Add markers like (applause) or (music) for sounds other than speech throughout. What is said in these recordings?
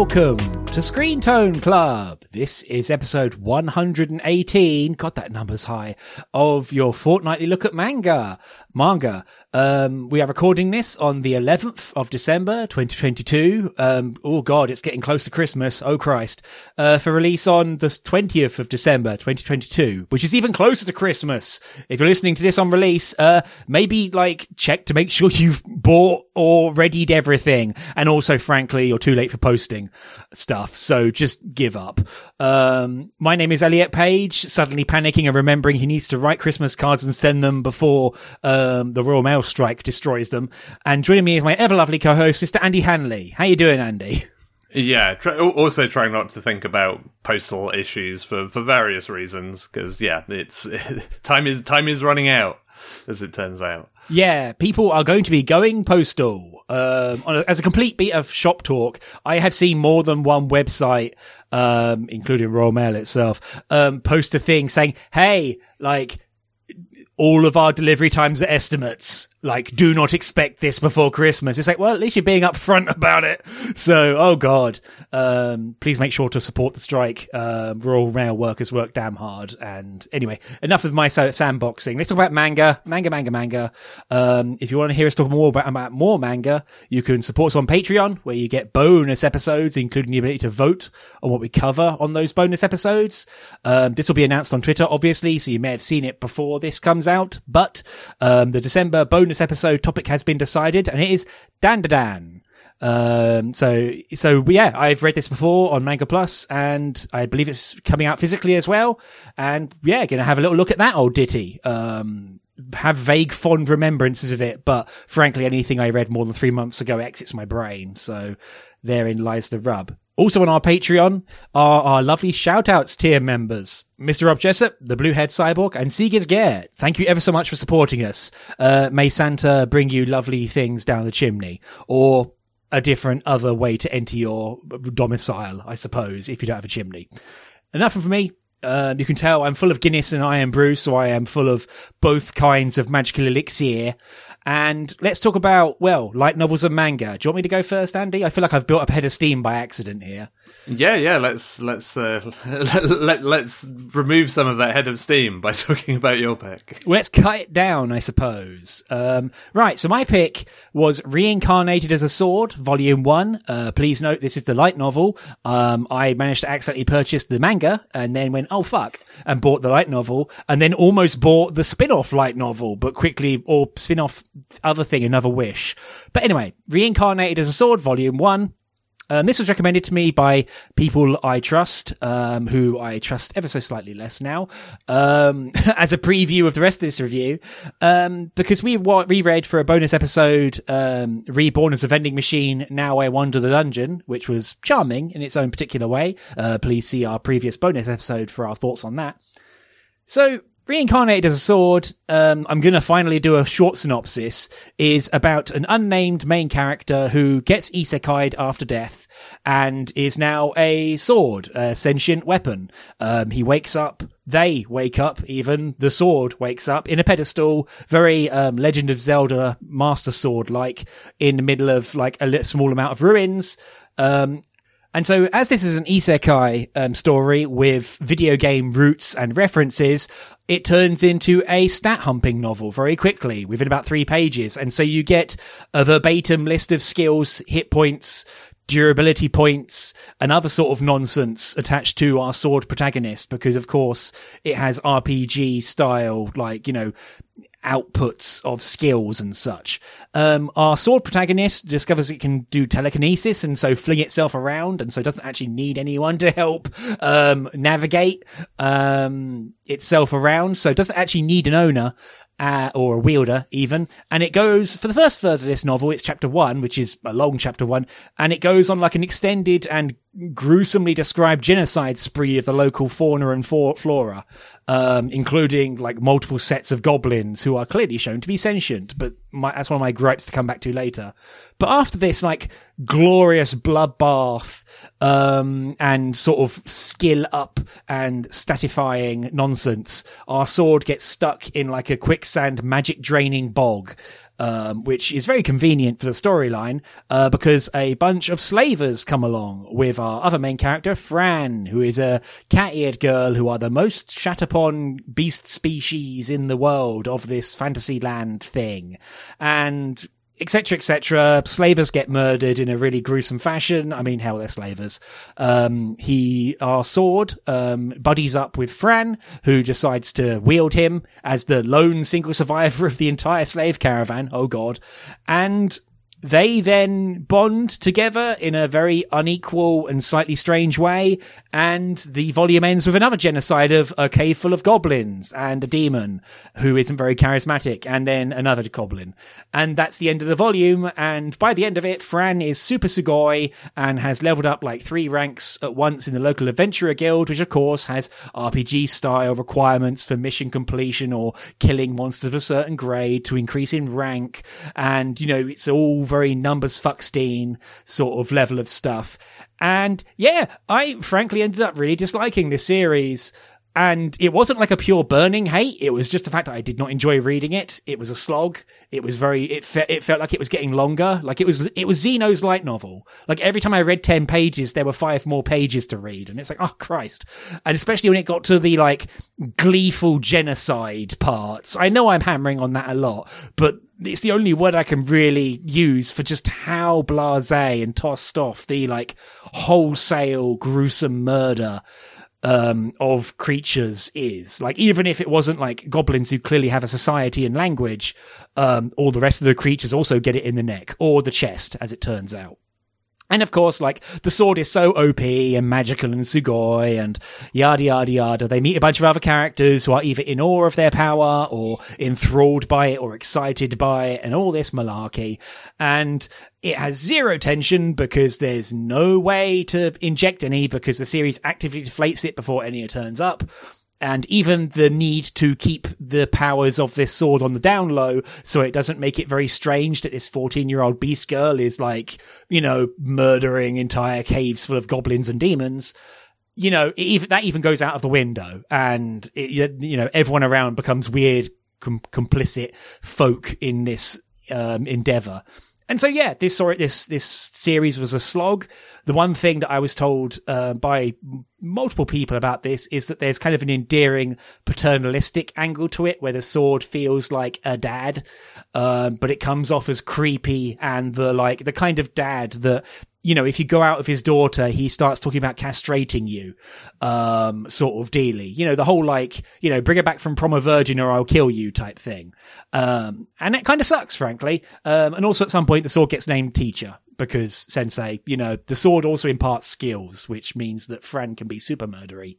welcome to Screen Tone Club. This is episode 118. God, that number's high of your fortnightly look at manga. Manga. Um, we are recording this on the 11th of December, 2022. Um, oh God, it's getting close to Christmas. Oh Christ. Uh, for release on the 20th of December, 2022, which is even closer to Christmas. If you're listening to this on release, uh, maybe like check to make (laughs) sure you've bought or readied everything. And also, frankly, you're too late for posting stuff. So just give up. Um, my name is Elliot Page, suddenly panicking and remembering he needs to write Christmas cards and send them before, um, the Royal Mail strike destroys them. And joining me is my ever lovely co-host, Mr. Andy Hanley. How you doing, Andy? Yeah, try, also trying not to think about postal issues for, for various reasons because yeah, it's (laughs) time is time is running out as it turns out. Yeah, people are going to be going postal. Um, a, as a complete bit of shop talk, I have seen more than one website, um, including Royal Mail itself, um, post a thing saying, "Hey, like." All of our delivery times are estimates. Like, do not expect this before Christmas. It's like, well, at least you're being upfront (laughs) about it. So, oh god, um, please make sure to support the strike. Uh, Royal Mail workers work damn hard. And anyway, enough of my sandboxing. Let's talk about manga, manga, manga, manga. Um, if you want to hear us talk more about, about more manga, you can support us on Patreon, where you get bonus episodes, including the ability to vote on what we cover on those bonus episodes. Um, this will be announced on Twitter, obviously, so you may have seen it before this comes out. But um, the December bonus episode topic has been decided, and it is Dan Dan. Um, so, so yeah, I've read this before on Manga Plus, and I believe it's coming out physically as well. And yeah, gonna have a little look at that old ditty. Um, have vague fond remembrances of it, but frankly, anything I read more than three months ago exits my brain. So therein lies the rub. Also on our Patreon are our lovely shoutouts tier members. Mr. Rob Jessup, the Bluehead Cyborg, and Sigurd Gare. Thank you ever so much for supporting us. Uh, may Santa bring you lovely things down the chimney. Or a different other way to enter your domicile, I suppose, if you don't have a chimney. Enough from me. Uh, you can tell I'm full of Guinness and Irn-Bru, so I am full of both kinds of magical elixir. And let's talk about, well, light novels and manga. Do you want me to go first, Andy? I feel like I've built up head of steam by accident here. Yeah, yeah. Let's let's uh, (laughs) let, let us remove some of that head of steam by (laughs) talking about your pick. Let's cut it down, I suppose. Um, right. So my pick was Reincarnated as a Sword, Volume One. Uh, please note this is the light novel. Um, I managed to accidentally purchase the manga and then went, oh fuck, and bought the light novel, and then almost bought the spin-off light novel, but quickly or spin-off other thing, another wish. But anyway, Reincarnated as a Sword, Volume One. Um, this was recommended to me by people I trust, um, who I trust ever so slightly less now, um, (laughs) as a preview of the rest of this review, um, because we wa- reread for a bonus episode, um, Reborn as a Vending Machine, Now I Wander the Dungeon, which was charming in its own particular way. Uh, please see our previous bonus episode for our thoughts on that. So, Reincarnated as a Sword, um, I'm going to finally do a short synopsis, is about an unnamed main character who gets isekai'd after death and is now a sword, a sentient weapon. Um, he wakes up, they wake up, even the sword wakes up in a pedestal, very um, Legend of Zelda Master Sword like, in the middle of like a small amount of ruins. Um, and so, as this is an isekai um, story with video game roots and references, it turns into a stat humping novel very quickly within about three pages. And so you get a verbatim list of skills, hit points, durability points, and other sort of nonsense attached to our sword protagonist because, of course, it has RPG style, like, you know, outputs of skills and such. Um, our sword protagonist discovers it can do telekinesis and so fling itself around and so doesn't actually need anyone to help, um, navigate, um, itself around. So doesn't actually need an owner. Uh, or a wielder even. And it goes for the first third of this novel. It's chapter one, which is a long chapter one. And it goes on like an extended and gruesomely described genocide spree of the local fauna and flora, um, including like multiple sets of goblins who are clearly shown to be sentient. But my, that's one of my gripes to come back to later. But after this, like glorious bloodbath, um, and sort of skill up and statifying nonsense, our sword gets stuck in like a quicksand magic draining bog. Um, which is very convenient for the storyline uh, because a bunch of slavers come along with our other main character, Fran, who is a cat-eared girl who are the most shat upon beast species in the world of this fantasy land thing. And etc., etc. Slavers get murdered in a really gruesome fashion. I mean, hell, they're slavers. Um, he, our sword, um, buddies up with Fran, who decides to wield him as the lone single survivor of the entire slave caravan. Oh God. And they then bond together in a very unequal and slightly strange way, and the volume ends with another genocide of a cave full of goblins and a demon who isn't very charismatic, and then another goblin. And that's the end of the volume, and by the end of it, Fran is super Sugoi and has leveled up like three ranks at once in the local adventurer guild, which of course has RPG style requirements for mission completion or killing monsters of a certain grade to increase in rank, and you know, it's all very numbers fuckstein sort of level of stuff. And yeah, I frankly ended up really disliking this series. And it wasn't like a pure burning hate. It was just the fact that I did not enjoy reading it. It was a slog. It was very, it, fe- it felt like it was getting longer. Like it was, it was Zeno's light novel. Like every time I read 10 pages, there were five more pages to read. And it's like, oh Christ. And especially when it got to the like gleeful genocide parts. I know I'm hammering on that a lot, but it's the only word I can really use for just how blasé and tossed off the like wholesale gruesome murder um, of creatures is. Like, even if it wasn't like goblins who clearly have a society and language, um, all the rest of the creatures also get it in the neck or the chest, as it turns out. And of course, like the sword is so OP and magical and sugoi and yada yada yada. They meet a bunch of other characters who are either in awe of their power or enthralled by it or excited by it and all this malarkey. And it has zero tension because there's no way to inject any because the series actively deflates it before any turns up and even the need to keep the powers of this sword on the down low so it doesn't make it very strange that this 14 year old beast girl is like, you know, murdering entire caves full of goblins and demons. You know, even, that even goes out of the window and it, you know, everyone around becomes weird, com- complicit folk in this, um, endeavor. And so, yeah, this this this series was a slog. The one thing that I was told uh, by multiple people about this is that there's kind of an endearing paternalistic angle to it, where the sword feels like a dad, um, but it comes off as creepy and the like the kind of dad that you know, if you go out with his daughter, he starts talking about castrating you, um, sort of dealy. You know, the whole like, you know, bring her back from prom a virgin or I'll kill you type thing. Um, and it kind of sucks, frankly. Um, and also at some point the sword gets named teacher because sensei, you know, the sword also imparts skills, which means that Fran can be super murdery.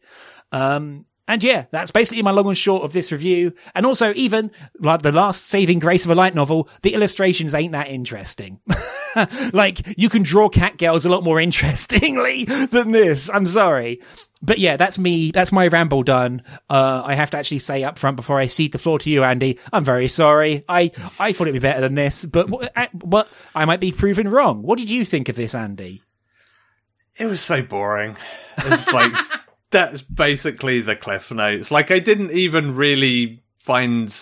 Um, and yeah, that's basically my long and short of this review. And also, even like the last saving grace of a light novel, the illustrations ain't that interesting. (laughs) like, you can draw cat girls a lot more (laughs) interestingly than this. I'm sorry. But yeah, that's me. That's my ramble done. Uh, I have to actually say up front before I cede the floor to you, Andy. I'm very sorry. I, I thought it'd be better than this, but what, I might be proven wrong. What did you think of this, Andy? It was so boring. It's like, (laughs) that's basically the cliff notes. Like I didn't even really find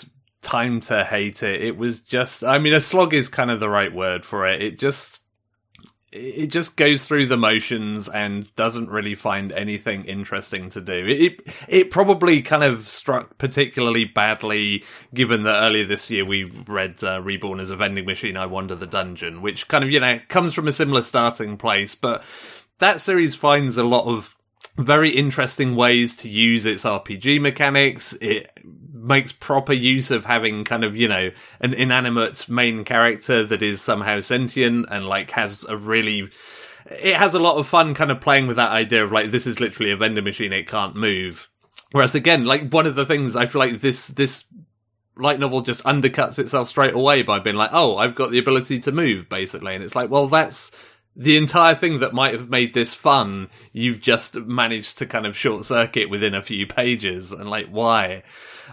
time to hate it. It was just I mean a slog is kind of the right word for it. It just it just goes through the motions and doesn't really find anything interesting to do. It, it, probably kind of struck particularly badly, given that earlier this year we read uh, Reborn as a vending machine. I Wander the Dungeon, which kind of you know comes from a similar starting place, but that series finds a lot of very interesting ways to use its RPG mechanics. It makes proper use of having kind of, you know, an inanimate main character that is somehow sentient and like has a really it has a lot of fun kind of playing with that idea of like this is literally a vending machine, it can't move. Whereas again, like one of the things I feel like this this light novel just undercuts itself straight away by being like, oh, I've got the ability to move, basically. And it's like, well, that's the entire thing that might have made this fun, you've just managed to kind of short circuit within a few pages, and like why?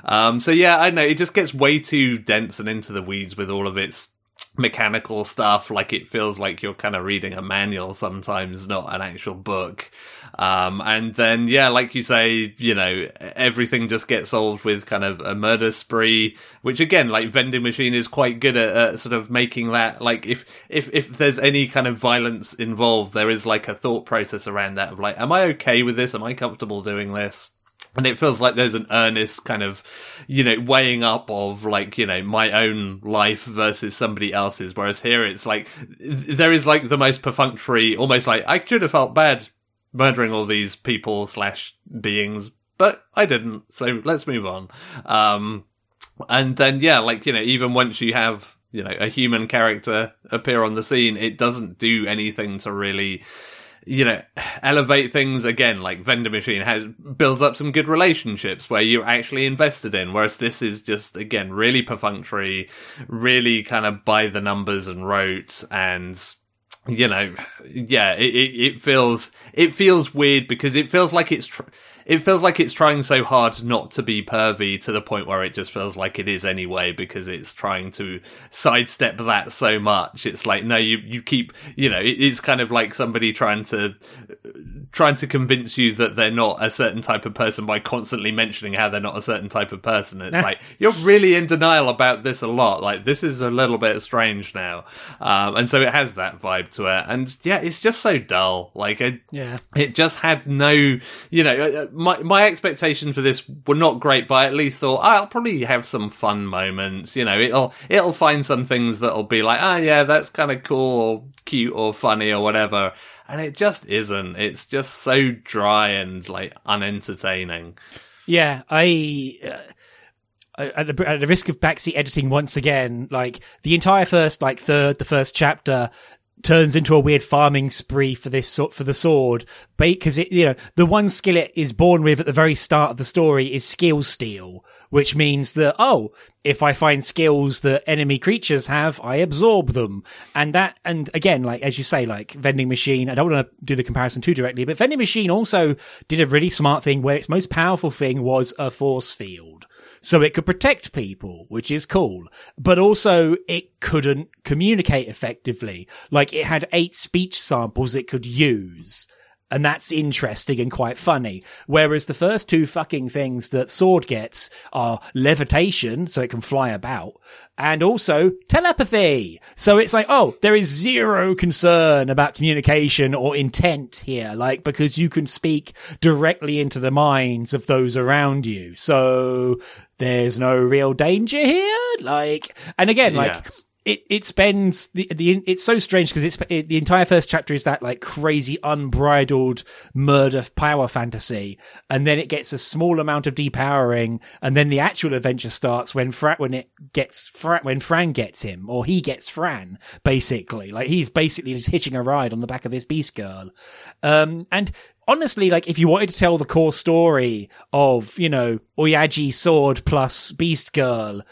Um, so yeah, I know it just gets way too dense and into the weeds with all of its mechanical stuff. Like it feels like you're kind of reading a manual sometimes, not an actual book. Um, and then, yeah, like you say, you know, everything just gets solved with kind of a murder spree, which again, like vending machine is quite good at, at sort of making that, like, if, if, if there's any kind of violence involved, there is like a thought process around that of like, am I okay with this? Am I comfortable doing this? And it feels like there's an earnest kind of you know weighing up of like you know my own life versus somebody else's. Whereas here it's like there is like the most perfunctory almost like i should have felt bad murdering all these people slash beings but i didn't. So let's move on. Um and then yeah like you know even once you have you know a human character appear on the scene it doesn't do anything to really you know, elevate things again, like Vendor Machine has builds up some good relationships where you're actually invested in, whereas this is just again really perfunctory, really kind of by the numbers and rote and you know, yeah, it, it, it feels it feels weird because it feels like it's tr- it feels like it's trying so hard not to be pervy to the point where it just feels like it is anyway because it's trying to sidestep that so much. It's like no, you you keep you know it, it's kind of like somebody trying to trying to convince you that they're not a certain type of person by constantly mentioning how they're not a certain type of person. It's (laughs) like you're really in denial about this a lot. Like this is a little bit strange now, um, and so it has that vibe to it. And yeah, it's just so dull. Like it, Yeah. it just had no, you know, uh, my my expectations for this were not great, but I at least thought "Oh, I'll probably have some fun moments. You know, it'll it'll find some things that'll be like, ah, yeah, that's kind of cool or cute or funny or whatever. And it just isn't. It's just so dry and like unentertaining. Yeah, I. Uh, at the, at the risk of backseat editing once again, like the entire first, like third, the first chapter turns into a weird farming spree for this for the sword because it you know the one skill it is born with at the very start of the story is skill steal which means that oh if i find skills that enemy creatures have i absorb them. And that and again like as you say like vending machine i don't want to do the comparison too directly but vending machine also did a really smart thing where its most powerful thing was a force field so it could protect people, which is cool, but also it couldn't communicate effectively. Like it had eight speech samples it could use. And that's interesting and quite funny. Whereas the first two fucking things that Sword gets are levitation, so it can fly about, and also telepathy. So it's like, oh, there is zero concern about communication or intent here, like, because you can speak directly into the minds of those around you. So there's no real danger here. Like, and again, like, Yeah. it, it spends the, the, it's so strange because it's, it, the entire first chapter is that like crazy unbridled murder power fantasy. And then it gets a small amount of depowering. And then the actual adventure starts when Frat, when it gets Frat, when Fran gets him or he gets Fran, basically. Like he's basically just hitching a ride on the back of this beast girl. Um, and honestly, like if you wanted to tell the core story of, you know, Oyaji sword plus beast girl,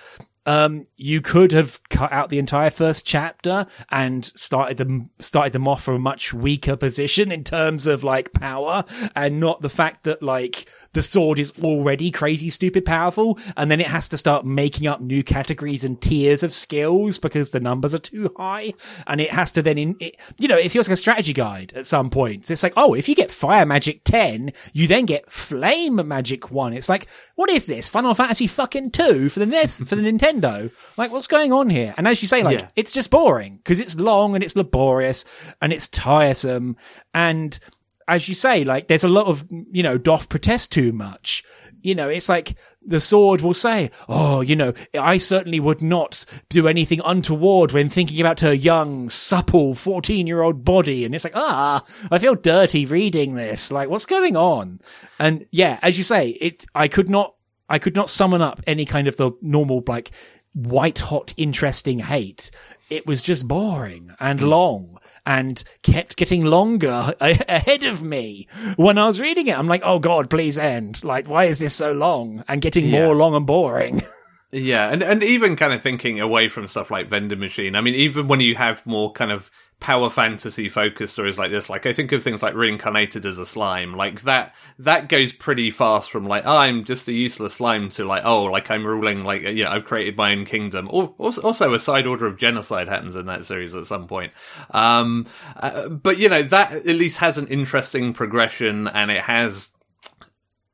um, you could have cut out the entire first chapter and started them started them off from a much weaker position in terms of like power, and not the fact that like the sword is already crazy stupid powerful, and then it has to start making up new categories and tiers of skills because the numbers are too high, and it has to then in it, you know it feels like a strategy guide at some points. It's like oh, if you get fire magic ten, you then get flame magic one. It's like what is this Final Fantasy fucking two for the NES for the (laughs) Nintendo? Like what's going on here? And as you say, like Yeah. it's just boring because it's long and it's laborious and it's tiresome and as you say, like there's a lot of you know doth protest too much. You know, it's like the sword will say, "Oh, you know, I certainly would not do anything untoward when thinking about her young, supple fourteen-year-old body." And it's like, ah, I feel dirty reading this. Like, what's going on? And yeah, as you say, it's I could not, I could not summon up any kind of the normal like white hot interesting hate. It was just boring and long and kept getting longer a- ahead of me when I was reading it. I'm like, oh God, please end. Like, why is this so long and getting Yeah. more long and boring? (laughs) Yeah, and and even kind of thinking away from stuff like vending machine. I mean, even when you have more kind of power fantasy focused stories like this like i think of things like reincarnated as a slime like that that goes pretty fast from like oh, i'm just a useless slime to like oh like i'm ruling like you know i've created my own kingdom. Also, also a side order of genocide happens in that series at some point. Um uh, but you know that at least has an interesting progression and it has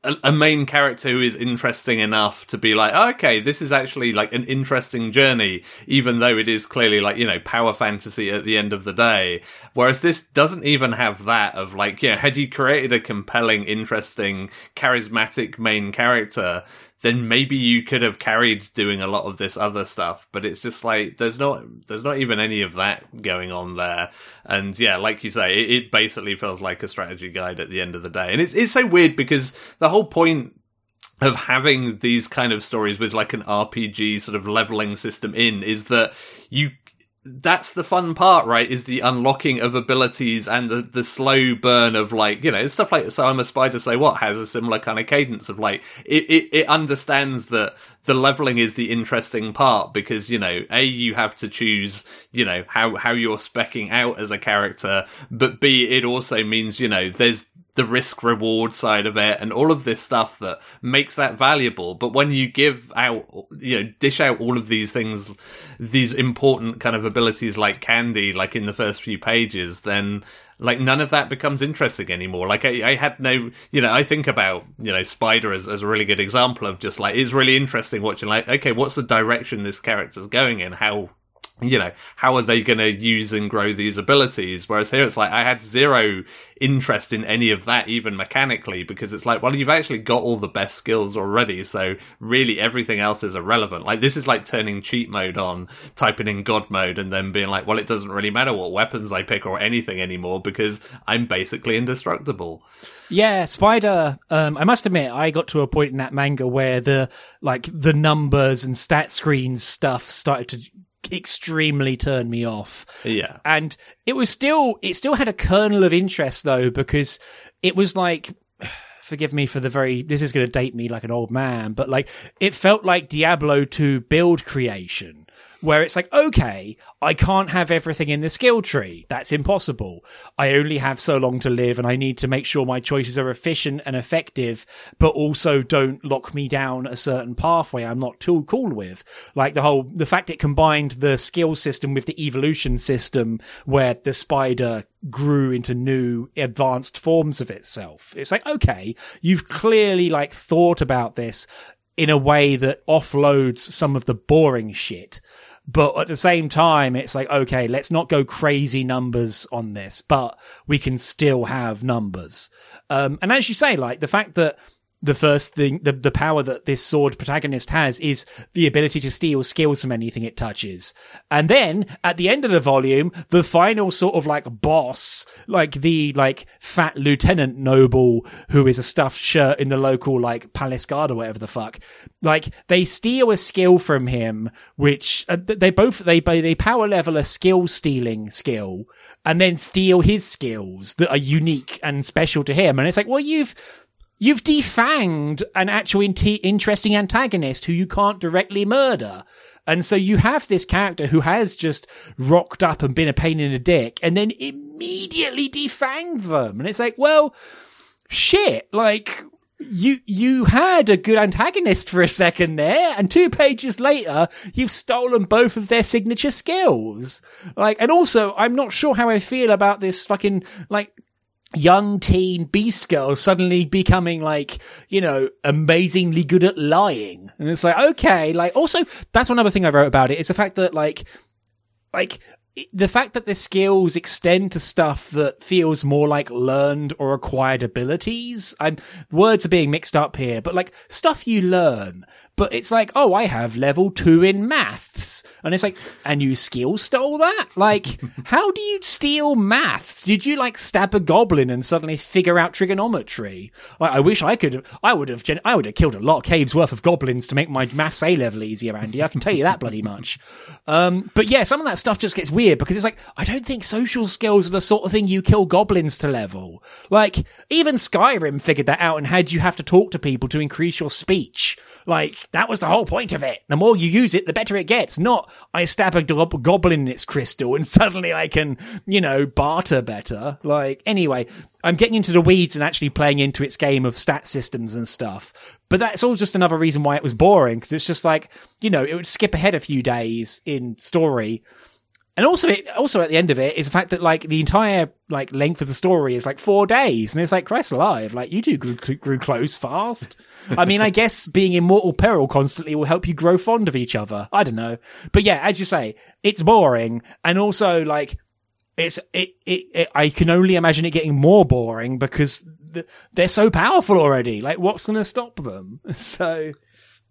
a, a main character who is interesting enough to be like, oh, okay, this is actually like an interesting journey, even though it is clearly like, you know, power fantasy at the end of the day. Whereas this doesn't even have that of like, know, had you created a compelling, interesting, charismatic main character, then maybe you could have carried doing a lot of this other stuff. But it's just like there's not there's not even any of that going on there. And yeah, like you say, it, it basically feels like a strategy guide at the end of the day. And it's it's so weird because the whole point of having these kind of stories with like an RPG sort of leveling system in is that you that's the fun part, right? Is the unlocking of abilities and the, the slow burn of like, you know, stuff like, so I'm a spider, so what has a similar kind of cadence of like, it, it, it understands that the leveling is the interesting part because, you know, A, you have to choose, you know, how, how you're specking out as a character, but B, it also means, you know, there's, the risk reward side of it and all of this stuff that makes that valuable. But when you give out, you know, dish out all of these things, these important kind of abilities like candy, like in the first few pages, then like none of that becomes interesting anymore. Like I, I had no, you know, I think about, you know, Spider as, as a really good example of just like, it's really interesting watching like, okay, what's the direction this character's going in? How, you know, how are they going to use and grow these abilities? Whereas here it's like, I had zero interest in any of that, even mechanically, because it's like, well, you've actually got all the best skills already. So really everything else is irrelevant. Like this is like turning cheat mode on, typing in God mode and then being like, well, it doesn't really matter what weapons I pick or anything anymore because I'm basically indestructible. Yeah, Spider. Um, I must admit, I got to a point in that manga where the like the numbers and stat screens stuff started to extremely turned me off. Yeah. And it was still, it still had a kernel of interest though, because it was like, (sighs) forgive me for the very, this is going to date me like an old man, but like, it felt like Diablo 2 build creation where it's like, okay, I can't have everything in the skill tree. That's impossible. I only have so long to live and I need to make sure my choices are efficient and effective, but also don't lock me down a certain pathway I'm not too cool with. Like the whole, the fact it combined the skill system with the evolution system where the spider grew into new advanced forms of itself. It's like, okay, you've clearly like thought about this in a way that offloads some of the boring shit. But at the same time, it's like, okay, let's not go crazy numbers on this, but we can still have numbers. Um, and as you say, like the fact that the first thing, the, the power that this sword protagonist has is the ability to steal skills from anything it touches. And then at the end of the volume, the final sort of like boss, like the like fat lieutenant noble who is a stuffed shirt in the local like palace guard or whatever the fuck, like they steal a skill from him, which uh, they both, they, they power level a skill stealing skill and then steal his skills that are unique and special to him. And it's like, well, you've, You've defanged an actual in- interesting antagonist who you can't directly murder. And so you have this character who has just rocked up and been a pain in the dick and then immediately defanged them. And it's like, well, shit, like, you, you had a good antagonist for a second there and two pages later, you've stolen both of their signature skills. Like, and also, I'm not sure how I feel about this fucking, like, young teen beast girl suddenly becoming like, you know, amazingly good at lying. And it's like, okay, like also that's one other thing I wrote about it is the fact that like, like the fact that the skills extend to stuff that feels more like learned or acquired abilities. I'm words are being mixed up here, but like stuff you learn but it's like, oh, I have level two in maths. And it's like, and you skill stole that? Like, (laughs) how do you steal maths? Did you like stab a goblin and suddenly figure out trigonometry? Like, I wish I could, I would have, I would have killed a lot of caves worth of goblins to make my maths A level easier, Andy. I can tell you that bloody much. Um, but yeah, some of that stuff just gets weird because it's like, I don't think social skills are the sort of thing you kill goblins to level. Like, even Skyrim figured that out and had you have to talk to people to increase your speech. Like, that was the whole point of it. The more you use it, the better it gets. Not, I stab a go- goblin in its crystal and (laughs) suddenly I can, you know, barter better. Like, anyway, I'm getting into the weeds and actually playing into its game of stat systems and stuff. But that's all just another reason why it was boring because it's just like, you know, it would skip ahead a few days in story. And also, it, also at the end of it is the fact that like the entire like length of the story is like four days, and it's like Christ alive, like you two grew, grew close fast. I mean, I guess being in mortal peril constantly will help you grow fond of each other. I don't know, but yeah, as you say, it's boring, and also like it's it, it, it I can only imagine it getting more boring because th- they're so powerful already. Like, what's going to stop them? (laughs) So.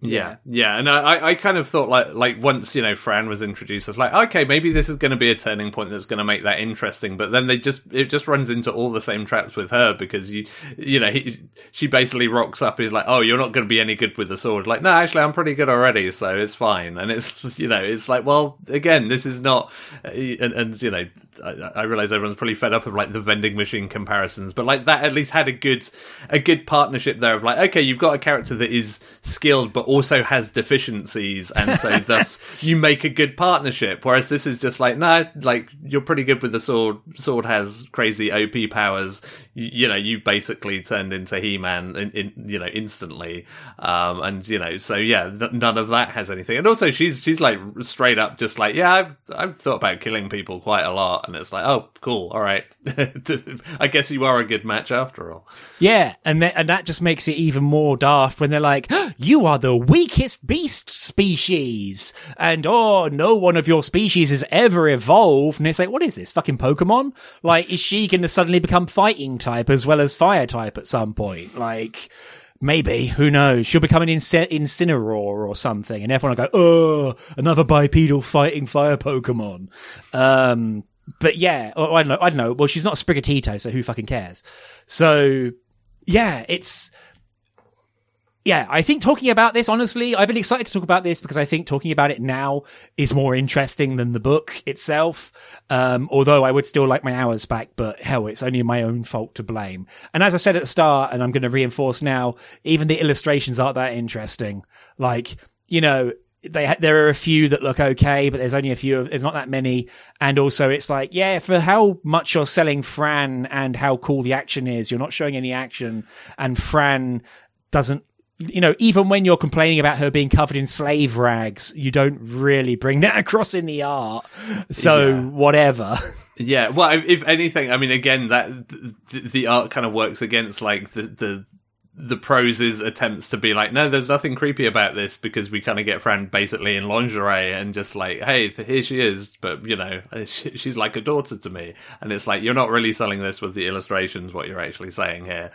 Yeah, yeah, and I, I kind of thought like, like once you know Fran was introduced, I was like, okay, maybe this is going to be a turning point that's going to make that interesting. But then they just, it just runs into all the same traps with her because you, you know, he, she basically rocks up, He's like, oh, you're not going to be any good with the sword. Like, no, actually, I'm pretty good already, so it's fine. And it's, (laughs) you know, it's like, well, again, this is not, uh, and, and you know, I, I realize everyone's probably fed up of like the vending machine comparisons, but like that at least had a good, a good partnership there of like, okay, you've got a character that is skilled, but also has deficiencies, and so (laughs) thus you make a good partnership. Whereas this is just like, no, like you're pretty good with the sword. Sword has crazy OP powers. You, know, you basically turned into He Man, in, in, you know, instantly. Um, and you know, so yeah, n- none of that has anything. And also, she's she's like straight up, just like, yeah, I've I've thought about killing people quite a lot, and it's like, oh, cool, all right. (laughs) I guess you are a good match after all. Yeah, and th- and that just makes it even more daft when they're like, "You are the weakest beast species," and oh, no one of your species has ever evolved. And it's like, what is this fucking Pokemon? Like, is she going to suddenly become fighting type as well as fire type at some point? Like. Maybe, who knows? She'll become an Inc- Incineroar or something, and everyone will go, "Oh, another bipedal fighting fire Pokemon." Um, but yeah, I don't know. I don't know. Well, she's not a Sprigatito, so who fucking cares? So yeah, it's yeah. I think talking about this, honestly, I've been excited to talk about this because I think talking about it now is more interesting than the book itself. Um, although I would still like my hours back, but hell, it's only my own fault to blame. And as I said at the start, and I'm going to reinforce now, even the illustrations aren't that interesting. Like, you know, they ha- there are a few that look okay, but there's only a few. There's not that many, and also it's like, yeah, for how much you're selling Fran and how cool the action is, you're not showing any action, and Fran doesn't. You know, even when you're complaining about her being covered in slave rags, you don't really bring that across in the art. So Yeah. whatever. Yeah, well, if, anything, I mean, again, that the, the art kind of works against like the the the prose's attempts to be like, no, there's nothing creepy about this because we kind of get Fran basically in lingerie and just like, hey, here she is, but you know, (laughs) she, she's like a daughter to me, and it's like you're not really selling this with the illustrations. What you're actually saying here,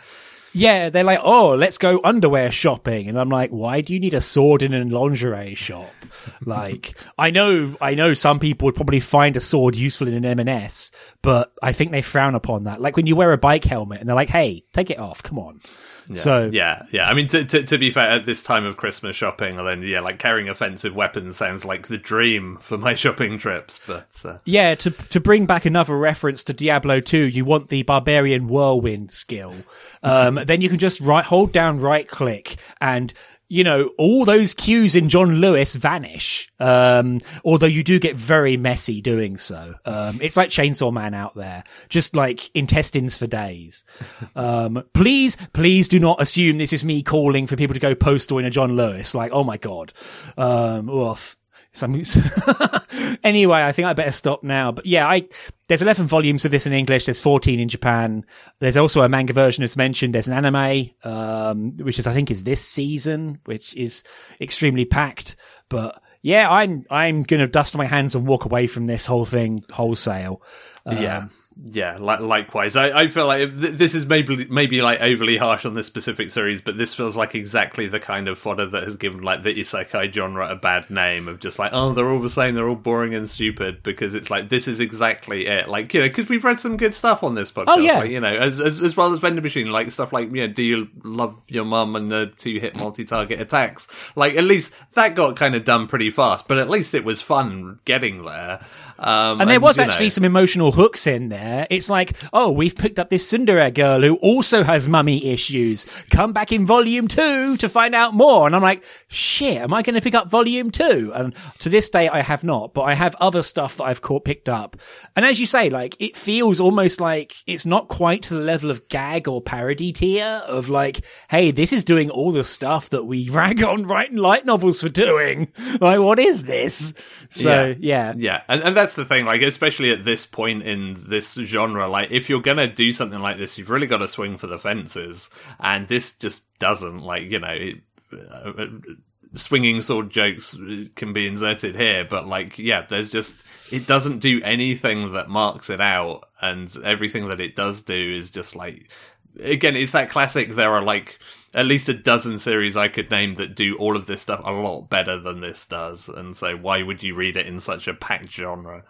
Yeah, they're like, oh, let's go underwear shopping, and I'm like, why do you need a sword in a lingerie shop? (laughs) like, I know, I know, some people would probably find a sword useful in an M&S, but I think they frown upon that. Like when you wear a bike helmet, and they're like, hey, take it off, come on. So yeah, yeah. I mean, to, to to be fair, at this time of Christmas shopping, then yeah, like carrying offensive weapons sounds like the dream for my (laughs) shopping trips. But uh, Yeah, to to bring back another reference to Diablo 2, you want the barbarian whirlwind skill. (laughs) Um, then you can just right hold down right click and you know, all those queues in John Lewis vanish. Um, although you do get very messy doing so. Um, it's like Chainsaw Man out there, just like intestines for days. Um, please, please do not assume this is me calling for people to go postal in a John Lewis. Like, oh my God. Um. Some, (laughs) anyway, I think I better stop now. But yeah, I there's 11 volumes of this in English. There's 14 in Japan. There's also a manga version as mentioned. There's an anime, um, which is I think is this season, which is extremely packed. But yeah, I'm I'm gonna dust my hands and walk away from this whole thing wholesale. Um, yeah, yeah. Li- likewise, I, I feel like th- this is maybe maybe like overly harsh on this specific series, but this feels like exactly the kind of fodder that has given like the isekai genre a bad name of just like oh they're all the same, they're all boring and stupid because it's like this is exactly it. Like you know, because we've read some good stuff on this podcast. Oh, yeah. like, you know, as, as as well as vendor machine, like stuff like you know, do you love your mum and the two hit multi target attacks? Like at least that got kind of done pretty fast, but at least it was fun getting there. Um, And there was you know- actually some emotional hooks in there. It's like, oh, we've picked up this tsundere girl who also has mummy issues. Come back in volume two to find out more. And I'm like, shit, am I going to pick up volume two? And to this day, I have not, but I have other stuff that I've caught picked up. And as you say, like, it feels almost like it's not quite to the level of gag or parody tier of like, hey, this is doing all the stuff that we (laughs) rag on writing light novels for doing. Like, what is this? So, yeah. Yeah, and, and that's the thing, like, especially at this point in this genre, like, if you're gonna do something like this, you've really got to swing for the fences, and this just doesn't, like, you know, it, uh, uh, swinging sword jokes can be inserted here, but, like, yeah, there's just, it doesn't do anything that marks it out, and everything that it does do is just, like, again, it's that classic, there are, like, at least a dozen series I could name that do all of this stuff a lot better than this does, and so why would you read it in such a packed genre?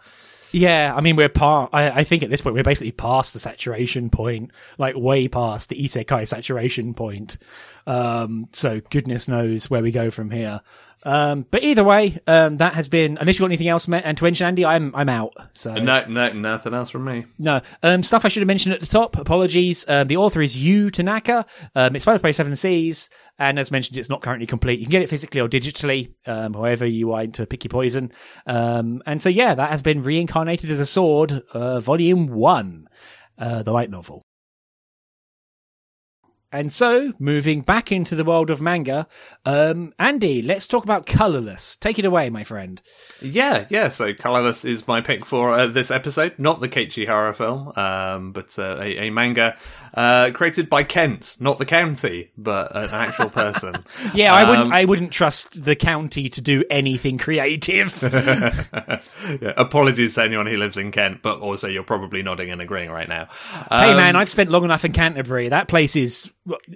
Yeah, I mean, we're par. I, I think at this point we're basically past the saturation point, like way past the isekai saturation point. Um, so goodness knows where we go from here. Um, but either way, um, that has been. Unless you got anything else, meant and to mention, Andy, I'm I'm out. So No, no, nothing else from me. no. Um, stuff I should have mentioned at the top. Apologies. Um, the author is Yu Tanaka. Um, it's by Seven Seas, and as mentioned, it's not currently complete. You can get it physically or digitally, um, however you want to pick your poison. Um, and so yeah, that has been reincarnated as a sword, uh, volume one, uh, the light novel. And so, moving back into the world of manga, um, Andy, let's talk about Colorless. Take it away, my friend. Yeah, yeah. So Colorless is my pick for uh, this episode, not the Keiichi horror film, um, but uh, a, a manga uh, created by Kent, not the county, but an actual person. (laughs) Yeah, I wouldn't. Um, I wouldn't trust the county to do anything creative. (laughs) yeah, apologies to anyone who lives in Kent, but also you're probably nodding and agreeing right now. hey, Um, man, I've spent long enough in Canterbury. That place is.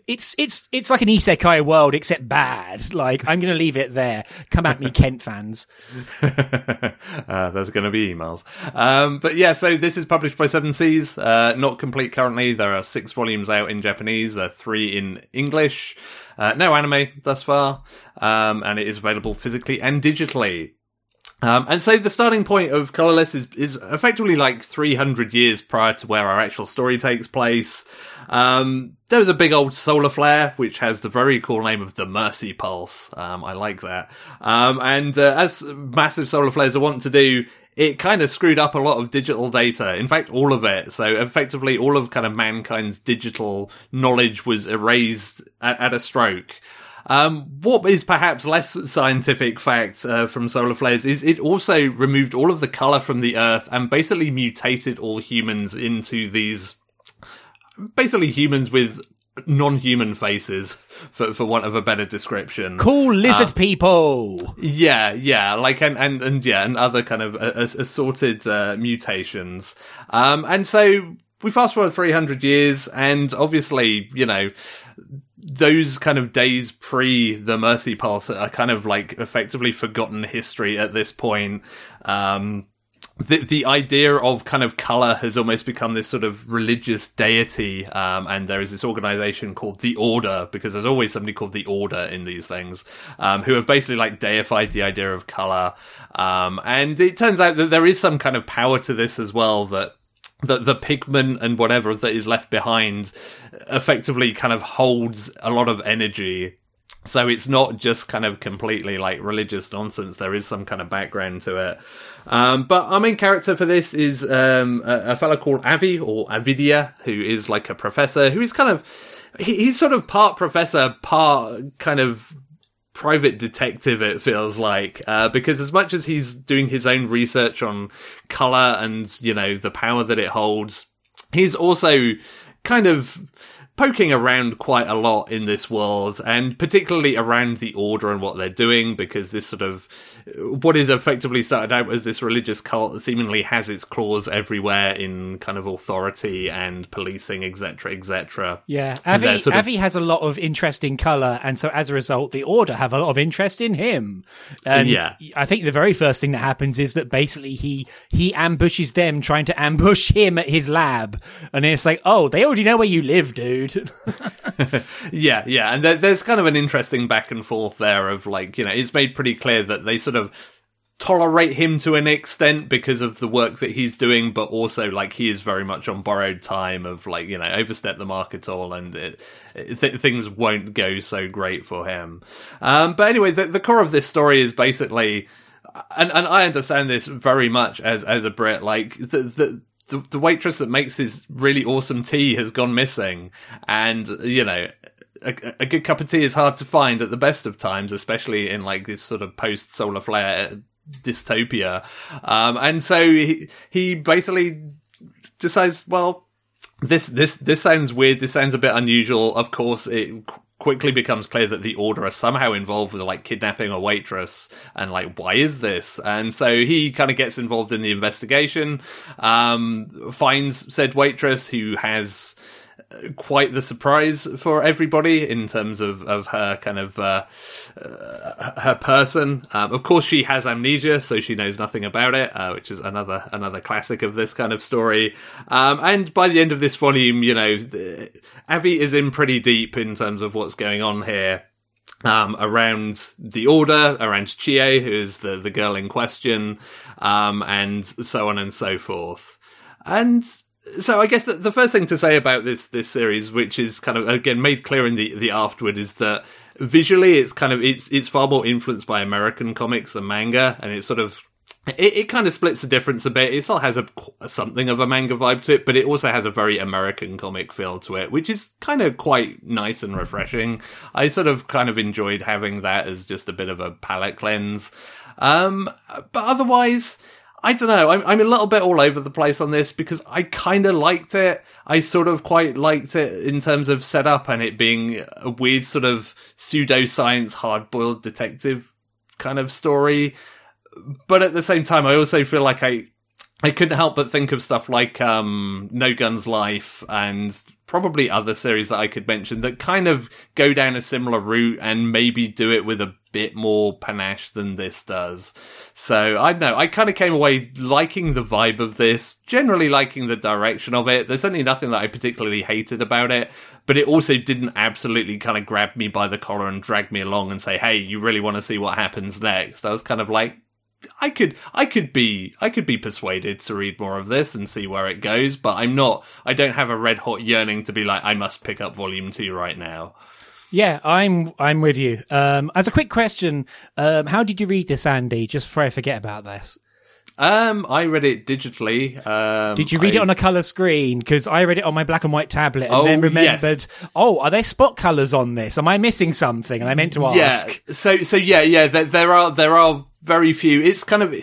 It's it's it's like an isekai world, except bad. Like I'm going to leave it there. Come at me, (laughs) Kent fans. uh, there's going to be emails. Um, but yeah, so this is published by Seven Seas. Uh, not complete currently. There are six volumes out in Japanese, uh, three in English. Uh, no anime thus far. Um, and it is available physically and digitally. Um, and so the starting point of Colorless is, is effectively like 300 years prior to where our actual story takes place. Um, there was a big old solar flare, which has the very cool name of the Mercy Pulse. Um, I like that. Um, and uh, as massive solar flares are wont to do, it kind of screwed up a lot of digital data. In fact, all of it. So effectively, all of kind of mankind's digital knowledge was erased at, at a stroke. Um, what is perhaps less scientific fact uh, from solar flares is it also removed all of the color from the Earth and basically mutated all humans into these basically humans with non-human faces, for for want of a better description. Cool lizard people. Yeah, yeah, like and and and yeah, and other kind of uh, assorted uh, mutations. Um, and so we fast forward 300 years, and obviously, you know, those kind of days pre the Mercy Pulse are kind of like effectively forgotten history at this point. Um, the the idea of kind of color has almost become this sort of religious deity, um, and there is this organization called the Order because there's always somebody called the Order in these things, um, who have basically like deified the idea of color. Um, and it turns out that there is some kind of power to this as well that the the pigment and whatever that is left behind effectively kind of holds a lot of energy so it's not just kind of completely like religious nonsense. There is some kind of background to it. Um, but our main character for this is um, a, a fellow called Avi or Avidia, who is like a professor who is kind of he, he's sort of part professor, part kind of private detective. It feels like uh, because as much as he's doing his own research on color and you know the power that it holds, he's also kind of poking around quite a lot in this world, and particularly around the Order and what they're doing, because this sort of what is effectively started out as this religious cult that seemingly has its claws everywhere in kind of authority and policing, etc., etc. Yeah, Avi, sort of... Avi has a lot of interest in color, and so as a result, the Order have a lot of interest in him. And yeah. I think the very first thing that happens is that basically he he ambushes them, trying to ambush him at his lab, and it's like, oh, they already know where you live, dude. (laughs) yeah, yeah, and there, there's kind of an interesting back and forth there of like, you know, it's made pretty clear that they sort of tolerate him to an extent because of the work that he's doing, but also like he is very much on borrowed time of like you know overstep the mark at all, and it, th- things won't go so great for him. Um, but anyway, the, the core of this story is basically, and and I understand this very much as as a Brit, like the the. The, the waitress that makes his really awesome tea has gone missing, and you know a, a, good cup of tea is hard to find at the best of times, especially in like this sort of post solar flare dystopia. Um, and so he, he basically decides, well, this, this, this sounds weird. This sounds a bit unusual. Of course, it quickly becomes clear that the order are somehow involved with like kidnapping a waitress and like why is this and so he kind of gets involved in the investigation um finds said waitress who has quite the surprise for everybody in terms of, of her kind of uh, uh, her person. Um, of course, she has amnesia, so she knows nothing about it, uh, which is another another classic of this kind of story. Um, and by the end of this volume, you know, the, Avi is in pretty deep in terms of what's going on here. Um, around the order, around Chie, who is the, the girl in question, um, and so on and so forth. And so I guess the, the first thing to say about this this series, which is kind of again made clear in the the afterword, is that visually it's kind of it's it's far more influenced by American comics than manga, and it's sort of it, it kind of splits the difference a bit. It still has a, something of a manga vibe to it, but it also has a very American comic feel to it, which is kind of quite nice and refreshing. I sort of kind of enjoyed having that as just a bit of a palate cleanse. Um, but otherwise, I don't know. I'm, I'm a little bit all over the place on this because I kind of liked it. I sort of quite liked it in terms of setup and it being a weird sort of pseudoscience, hard boiled detective kind of story. But at the same time, I also feel like I, I couldn't help but think of stuff like um, No Guns Life and probably other series that I could mention that kind of go down a similar route and maybe do it with a bit more panache than this does. So I know. I kind of came away liking the vibe of this, generally liking the direction of it. There's certainly nothing that I particularly hated about it, but it also didn't absolutely kind of grab me by the collar and drag me along and say, "Hey, you really want to see what happens next?" I was kind of like, I could I could be I could be persuaded to read more of this and see where it goes, but I'm not I don't have a red hot yearning to be like I must pick up volume 2 right now. Yeah, I'm I'm with you. Um, as a quick question, um, how did you read this, Andy? Just before I forget about this. Um, I read it digitally. Um, Did you read I... it on a color screen? Because I read it on my black and white tablet, and oh, then remembered, yes. oh, are there spot colors on this? Am I missing something? And I meant to ask. Yeah. So, so yeah, yeah. There, there are there are very few. It's kind of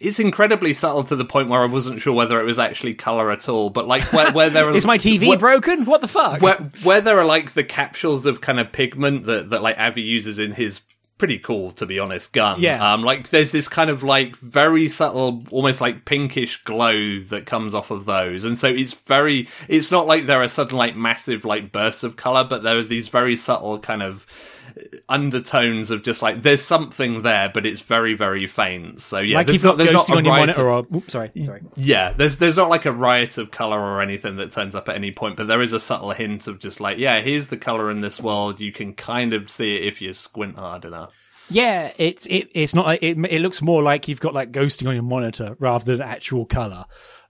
it's incredibly subtle to the point where I wasn't sure whether it was actually color at all. But like where, where there (laughs) are, is my TV where, broken? What the fuck? Where, where there are like the capsules of kind of pigment that that like Avi uses in his pretty cool to be honest gun yeah um like there's this kind of like very subtle almost like pinkish glow that comes off of those and so it's very it's not like there are sudden like massive like bursts of color but there are these very subtle kind of undertones of just like there's something there, but it's very very faint. So yeah, like you've got there's not on your monitor. Or, oops, sorry, sorry. Yeah, there's there's not like a riot of color or anything that turns up at any point, but there is a subtle hint of just like yeah, here's the color in this world. You can kind of see it if you squint hard enough. Yeah, it's it, it's not. It it looks more like you've got like ghosting on your monitor rather than actual color.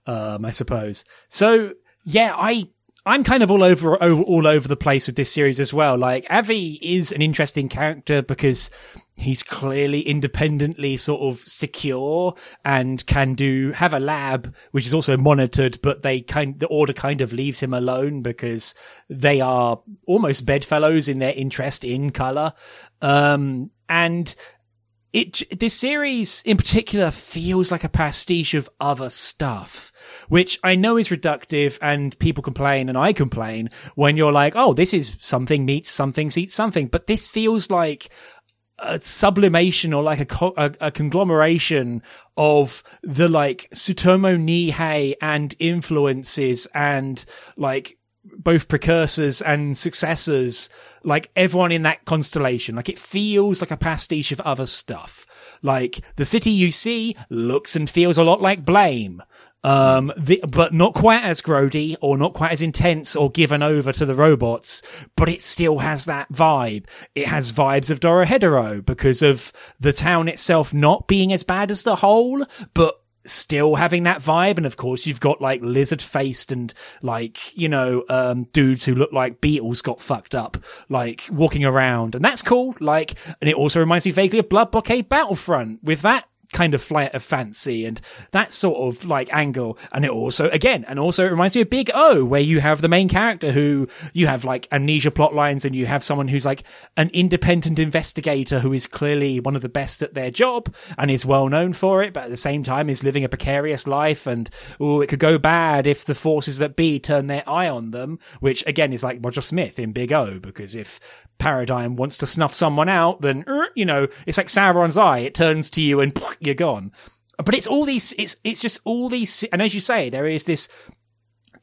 Um, I suppose. So yeah, I I'm kind of all over, over, all over the place with this series as well. Like Avi is an interesting character because he's clearly independently sort of secure and can do have a lab which is also monitored, but they kind the order kind of leaves him alone because they are almost bedfellows in their interest in color. Um, and it this series in particular feels like a pastiche of other stuff which I know is reductive and people complain and I complain when you're like, oh, this is something meets something eats something. But this feels like a sublimation or like a, co- a, a, conglomeration of the like Tsutomu Nihei and influences and like both precursors and successors, like everyone in that constellation. Like it feels like a pastiche of other stuff. Like the city you see looks and feels a lot like Blame. Um, the, but not quite as grody or not quite as intense or given over to the robots, but it still has that vibe. It has vibes of Dorohedoro because of the town itself not being as bad as the whole, but still having that vibe. And of course, you've got like lizard faced and like, you know, um, dudes who look like beetles got fucked up, like walking around. And that's cool. Like, and it also reminds me vaguely of Blood Blockade Battlefront with that kind of flight of fancy and that sort of like angle. And it also, again, and also it reminds me of Big O, where you have the main character who you have like amnesia plot lines and you have someone who's like an independent investigator who is clearly one of the best at their job and is well known for it, but at the same time is living a precarious life. And oh, it could go bad if the forces that be turn their eye on them, which again is like Roger Smith in Big O, because if Paradigm wants to snuff someone out, then, er, you know, it's like Sauron's eye. It turns to you and (laughs) you're gone. But it's all these, it's, it's just all these, and as you say, there is this,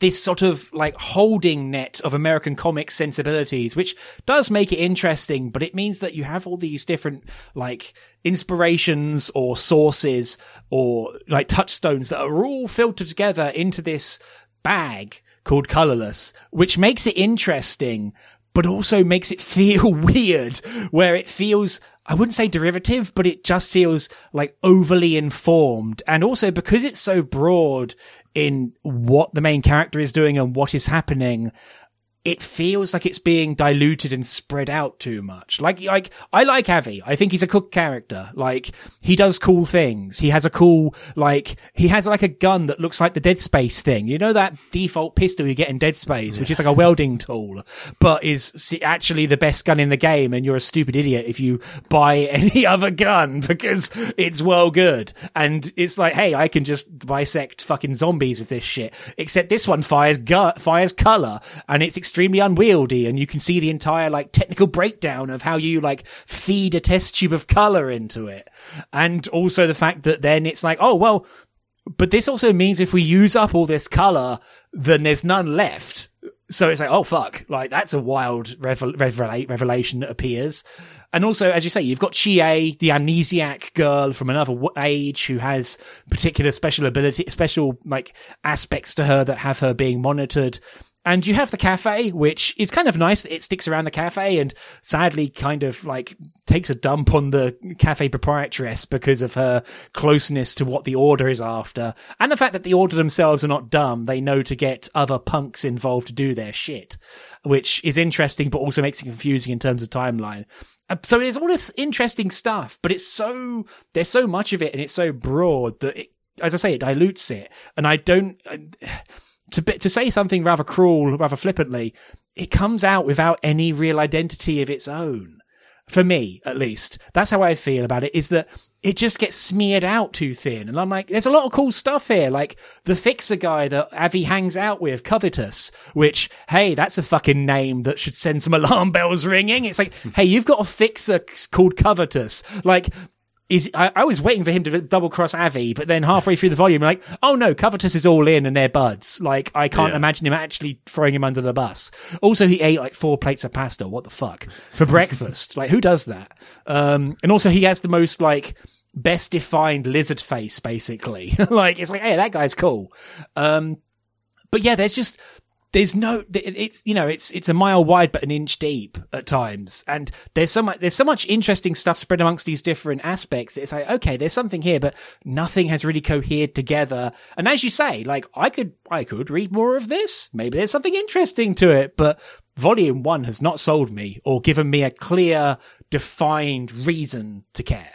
this sort of like holding net of American comic sensibilities, which does make it interesting, but it means that you have all these different like inspirations or sources or like touchstones that are all filtered together into this bag called colorless, which makes it interesting, but also makes it (laughs) feel weird where it feels I wouldn't say derivative, but it just feels like overly informed. And also because it's so broad in what the main character is doing and what is happening, it feels like it's being diluted and spread out too much. Like, like, I like Avi. I think he's a cool character. Like, he does cool things. He has a cool, like, he has like a gun that looks like the Dead Space thing. You know that default pistol you get in Dead Space, yeah. which is like a welding tool, but is actually the best gun in the game. And you're a stupid idiot if you buy (laughs) any other gun because it's well good. And it's like, hey, I can just bisect fucking zombies with this shit. Except this one fires gut, fires color and it's extremely unwieldy and you can see the entire like technical breakdown of how you like feed a test tube of color into it. And also the fact that then it's like, oh, well, but this also means if we use up all this color, then there's none left. So it's like, oh fuck, like that's a wild revel- revel- revelation that appears. And also, as you say, you've got Chie, the amnesiac girl from another age who has particular special ability, special like aspects to her that have her being monitored. And you have the cafe, which is kind of nice. It sticks around the cafe and sadly kind of like takes a dump on the cafe proprietress because of her closeness to what the order is after. And the fact that the order themselves are not dumb. They know to get other punks involved to do their shit, which is interesting, but also makes it confusing in terms of timeline. Uh, so there's all this interesting stuff, but it's so, there's so much of it and it's so broad that it, as I say, it dilutes it. And I don't, to be, to say something rather cruel, rather flippantly, it comes out without any real identity of its own. For me, at least, that's how I feel about it. Is that it just gets smeared out too thin, and I'm like, there's a lot of cool stuff here, like the fixer guy that Avi hangs out with, Covetous. Which, hey, that's a fucking name that should send some (laughs) alarm bells ringing. It's like, hey, you've got a fixer called Covetous. Like is I, I, was waiting for him to double cross Avi, but then halfway through the volume, like, oh no, Covetous is all in and they're buds. Like, I can't yeah. imagine him actually throwing him under the bus. Also, he ate like four plates of pasta. What the fuck for breakfast? (laughs) like, who does that? Um, and also he has the most like best defined lizard face, basically. (laughs) like, it's like, hey, that guy's cool. Um, but yeah, there's just there's no it's you know it's it's a mile wide but an inch deep at times. And there's so much there's so much interesting stuff spread amongst these different aspects it's like okay there's something here but nothing has really cohered together. And as you say like i could i could read more of this. Maybe there's something interesting to it but volume 1 has not sold me or given me a clear defined reason to care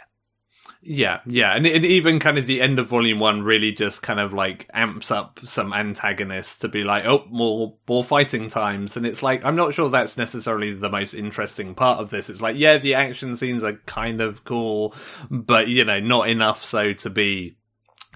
Yeah, yeah, and, and even kind of the end of volume one really just kind of like amps up some antagonists to be like, oh, more more fighting times, and it's like I'm not sure that's necessarily the most interesting part of this. It's like, yeah, the action scenes are kind of cool, but you know, not enough so to be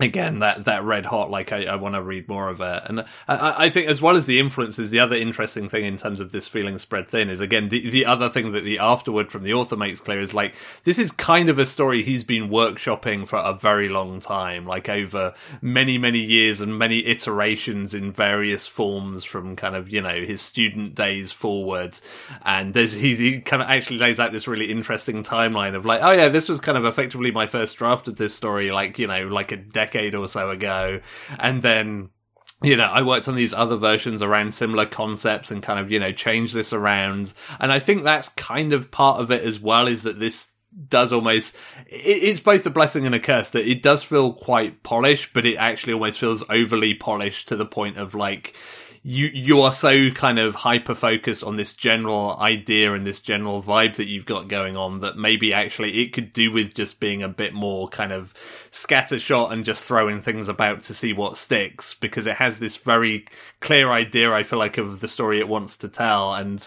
again that that red hot like i, I want to read more of it. And I, I think as well as the influences the other interesting thing in terms of this feeling spread thin is again the, the other thing that the afterword from the author makes clear is like this is kind of a story he's been workshopping for a very long time like over many many years and many iterations in various forms from kind of you know his student days forward and there's he, he kind of actually lays out this really interesting timeline of like oh yeah this was kind of effectively my first draft of this story like you know like a decade or so ago. And then you know, I worked on these other versions around similar concepts and kind of, you know, change this around. And I think that's kind of part of it as well is that this does almost, it's both a blessing and a curse that it does feel quite polished, but it actually almost feels overly polished to the point of like, you you are so kind of hyper focused on this general idea and this general vibe that you've got going on that maybe actually it could do with just being a bit more kind of scattershot and just throwing things about to see what sticks because it has this very clear idea I feel like of the story it wants to tell and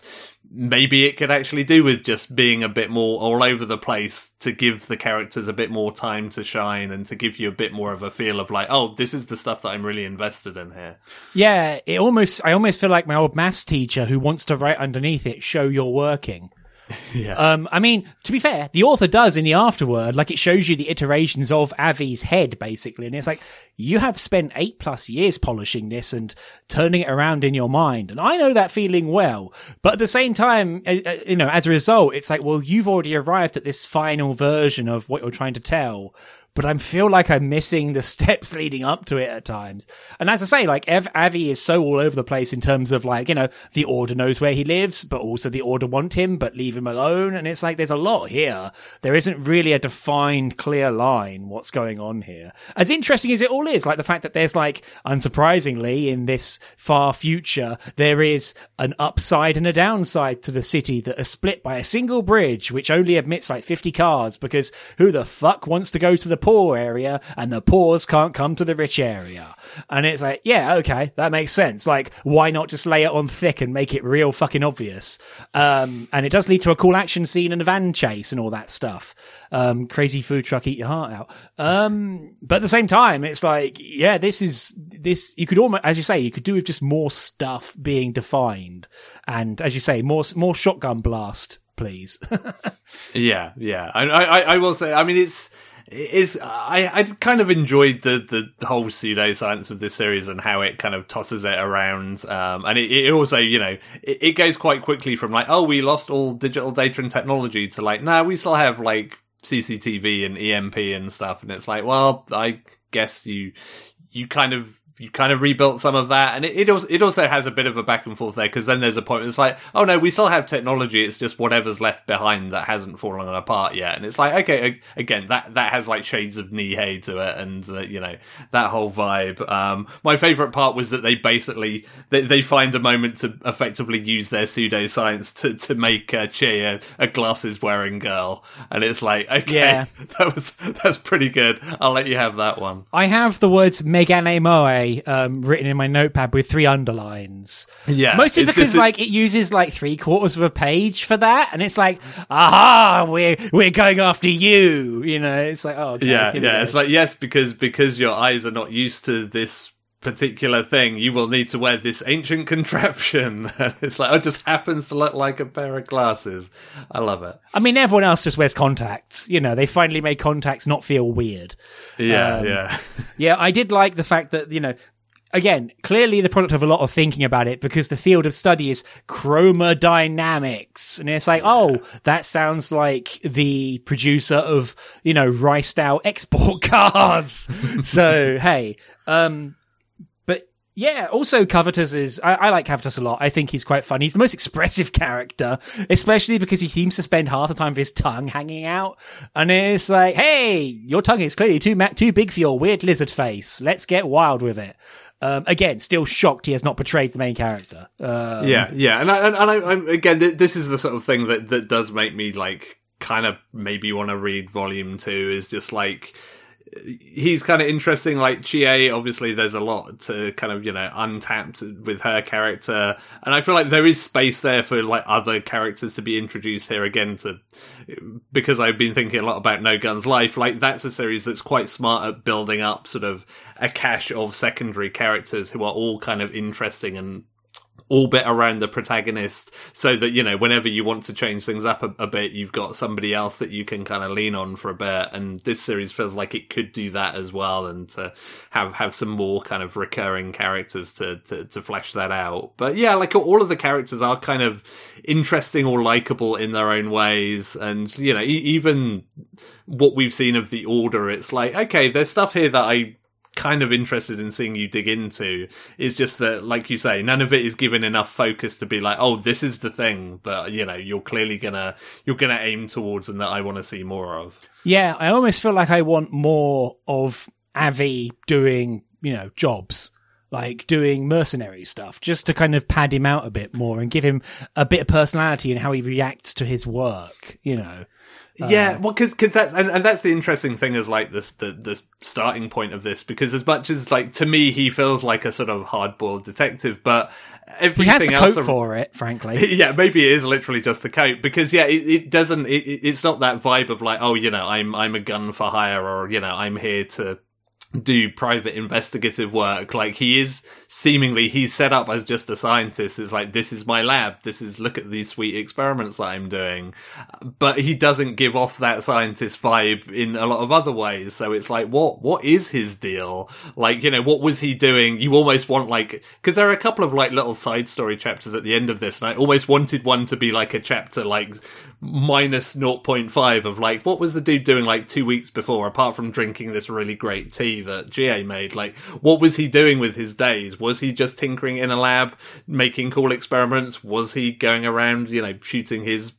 maybe it could actually do with just being a bit more all over the place to give the characters a bit more time to shine and to give you a bit more of a feel of like oh this is the stuff that i'm really invested in here. Yeah it almost i almost feel like my old maths teacher who wants to write underneath it show you're working (laughs) yeah. Um, I mean, to be fair, the author does in the afterword, like it shows you the iterations of Avi's head, basically. And it's like, you have spent eight plus years polishing this and turning it around in your mind. And I know that feeling well. But at the same time, uh, uh, you know, as a result, it's like, well, you've already arrived at this final version of what you're trying to tell but I feel like I'm missing the (laughs) steps leading up to it at times. And as I say, like Ev- Avi is so all over the place in terms of like, you know, the order knows where he lives, but also the order want him, but leave him alone. And it's like, there's a lot here. There isn't really a defined, clear line what's going on here. As interesting as it all is, like the fact that there's like, unsurprisingly, in this far future, there is an upside and a downside to the city that are split by a single bridge, which only admits like 50 cars because who the fuck wants to go to the poor area and the poors can't come to the rich area. And it's like, yeah, okay, that makes sense. Like, why not just lay it on thick and make it real fucking obvious? Um, and it does lead to a cool action scene and a van chase and all that stuff. Um, crazy food truck, eat your heart out. Um, but at the same time, it's like, yeah, this is, this, you could almost, as you say, you could do with just more stuff being defined. And as you say, more, more shotgun blast, please. (laughs) yeah, yeah. I, I, I will say, I mean, it's, is I I kind of enjoyed the the whole pseudoscience of this series and how it kind of tosses it around. Um, and it, it also you know it, it, goes quite quickly from like oh we lost all digital data and technology to like nah, we still have like CCTV and EMP and stuff. And it's like well I guess you you kind of you kind of rebuilt some of that, and it it also, it also has a bit of a back and forth there because then there's a point where it's like, oh no, we still have technology. It's just whatever's left behind that hasn't fallen apart yet, and it's like, okay, again, that that has like shades of Nihei to it, and uh, you know that whole vibe. Um, my favorite part was that they basically they, they find a moment to effectively use their pseudoscience to to make uh, Chie a, a glasses wearing girl, and it's like, (laughs) okay, yeah. that was that's pretty good. I'll let you have that one. I have the words Megane Moe um, written in my notepad with three underlines. Yeah, mostly because like it uses like three quarters of a page for that, and it's like, aha, we're we're going after you. You know, it's like, oh, okay, yeah, yeah. It's like yes, because because your eyes are not used to this particular thing, you will need to wear this ancient contraption. (laughs) it's like, oh, it just happens to look like a pair of glasses. I love it. I mean, everyone else just wears contacts. You know, they finally made contacts not feel weird. Yeah, um, yeah. (laughs) yeah, I did like the fact that, you know, again, clearly the product of a lot of thinking about it because the field of study is chromodynamics. And it's like, oh, that sounds like the producer of, you know, riced out export (laughs) cars. so, hey, um, yeah, also Covetous is, I, I, like Covetous a lot. I think he's quite fun. He's the most (laughs) expressive character, especially because he seems to spend half the time with his tongue hanging out. And it's like, hey, your tongue is clearly too, too big for your weird lizard face. Let's get wild with it. Um, again, still shocked he has not portrayed the main character. Um, yeah, yeah. And, I, and, and I, I'm, again, this is the sort of thing that, that does make me like kind of maybe want to read volume two is just like he's kind of interesting. Like Chie, obviously, there's a lot to kind of you know untapped with her character, and I feel like there is space there for like other characters to be introduced here again. To because I've been thinking a lot about No Guns Life. Like that's a series that's quite smart at building up sort of a cache of secondary characters who are all kind of interesting and orbit around the protagonist so that you know whenever you want to change things up a, a bit you've got somebody else that you can kind of lean on for a bit. And this series feels like it could do that as well and to have have some more kind of recurring characters to to, to flesh that out. But yeah like all of the characters are kind of interesting or likable in their own ways. And you know e- even what we've seen of the order it's like okay there's stuff here that i kind of interested in seeing you dig into is just that like you say none of it is given enough focus to be like oh this is the thing that you know you're clearly gonna you're gonna aim towards and that i want to see more of. Yeah i almost feel like i want more of avi doing you know jobs like doing mercenary stuff just to kind of pad him out a bit more and give him a bit of personality and how he reacts to his work you know yeah, well, because because that and, and that's the interesting thing is like this the the starting point of this because as much as like to me he feels like a sort of hard boiled detective, but everything he has the else coat for it, frankly. (laughs) Yeah, maybe it is literally just the coat because yeah, it, it doesn't. It, it's not that vibe of like oh you know I'm I'm a gun for hire or you know I'm here to do private investigative work. Like he is seemingly he's set up as just a scientist. It's like this is my lab. This is look at these sweet experiments that I'm doing. But he doesn't give off that scientist vibe in a lot of other ways. So it's like what what is his deal? Like, you know, what was he doing? You almost want like because there are a couple of like little side story chapters at the end of this and I almost wanted one to be like a chapter like minus 0.5 of like what was the dude doing like 2 weeks before apart from drinking this really great tea that Chie made. Like, what was he doing with his days? Was he just tinkering in a lab, making cool experiments? Was he going around, you know, shooting his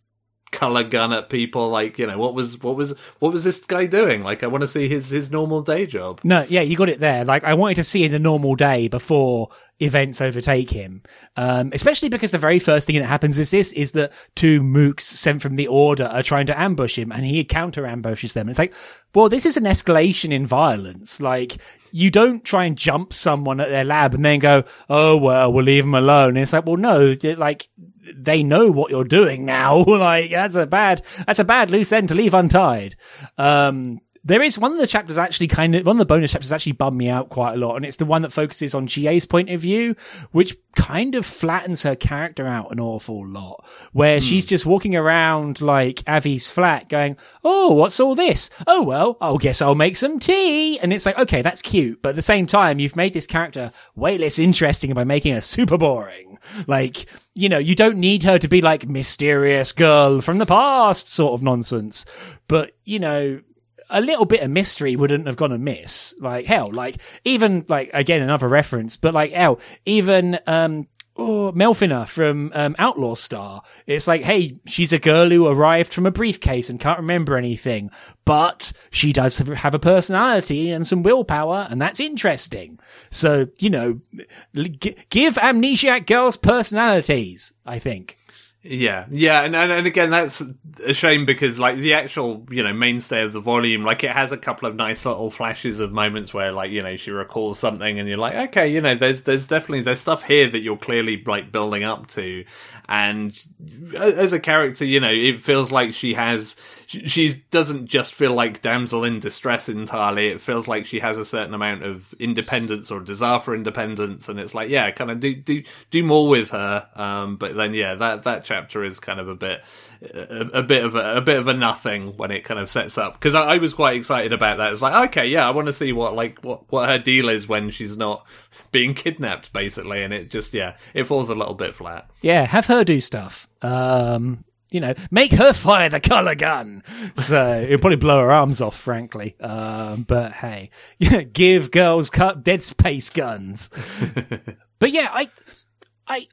color gun at people like you know what was what was what was this guy doing like i want to see his his normal day job no yeah you got it there like i wanted to see in the normal day before events overtake him. Um, especially because the very first thing that happens is this, is that two mooks sent from the order are trying to ambush him and he counter ambushes them. And it's like, well, this is an escalation in violence. Like, you don't try and jump someone at their lab and then go, oh, well, we'll leave them alone. And it's like, well, no, like, they know what you're doing now. (laughs) like, that's a bad, that's a bad loose end to leave untied. Um, there is one of the chapters actually kind of one of the bonus chapters actually bummed me out quite a lot, and it's the one that focuses on Chie's point of view, which kind of flattens her character out an awful lot. Where she's hmm. just walking around like Avi's flat, going, "Oh, what's all this? Oh well, I guess I'll make some tea." And it's like, okay, that's cute, but at the same time, you've made this character way less interesting by making her super boring. Like, you know, you don't need her to be like mysterious girl from the past sort of nonsense. But, you know, a little bit of mystery wouldn't have gone amiss. Like hell, like even like again another reference, but like hell, even um oh, Melfina from um, Outlaw Star. It's like, hey, she's a girl who arrived from a briefcase and can't remember anything, but she does have a personality and some willpower, and that's interesting. So, you know, give amnesiac girls personalities, I think. Yeah, yeah, and, and and again, that's a shame because like the actual you know mainstay of the volume, like it has a couple of nice little flashes of moments where like you know she recalls something, and you're like, okay, you know, there's there's definitely there's stuff here that you're clearly like building up to, and as a character, you know, it feels like she has she doesn't just feel like damsel in distress entirely. It feels like she has a certain amount of independence or desire for independence, and it's like, yeah, kind of do do do more with her. Um, but then, yeah, that that chapter is kind of a bit a, a bit of a, a, bit of a nothing when it kind of sets up because I, I, was quite excited about that. It's like, okay, yeah, I want to see what like what what her deal is when she's not (laughs) being kidnapped, basically, and it just yeah, it falls a little bit flat. Yeah, have her do stuff. Um, you know, make her fire the color gun. So it'll probably blow her arms off, frankly. Um, but hey, (laughs) give girls cut dead space guns. (laughs) but yeah, I, I,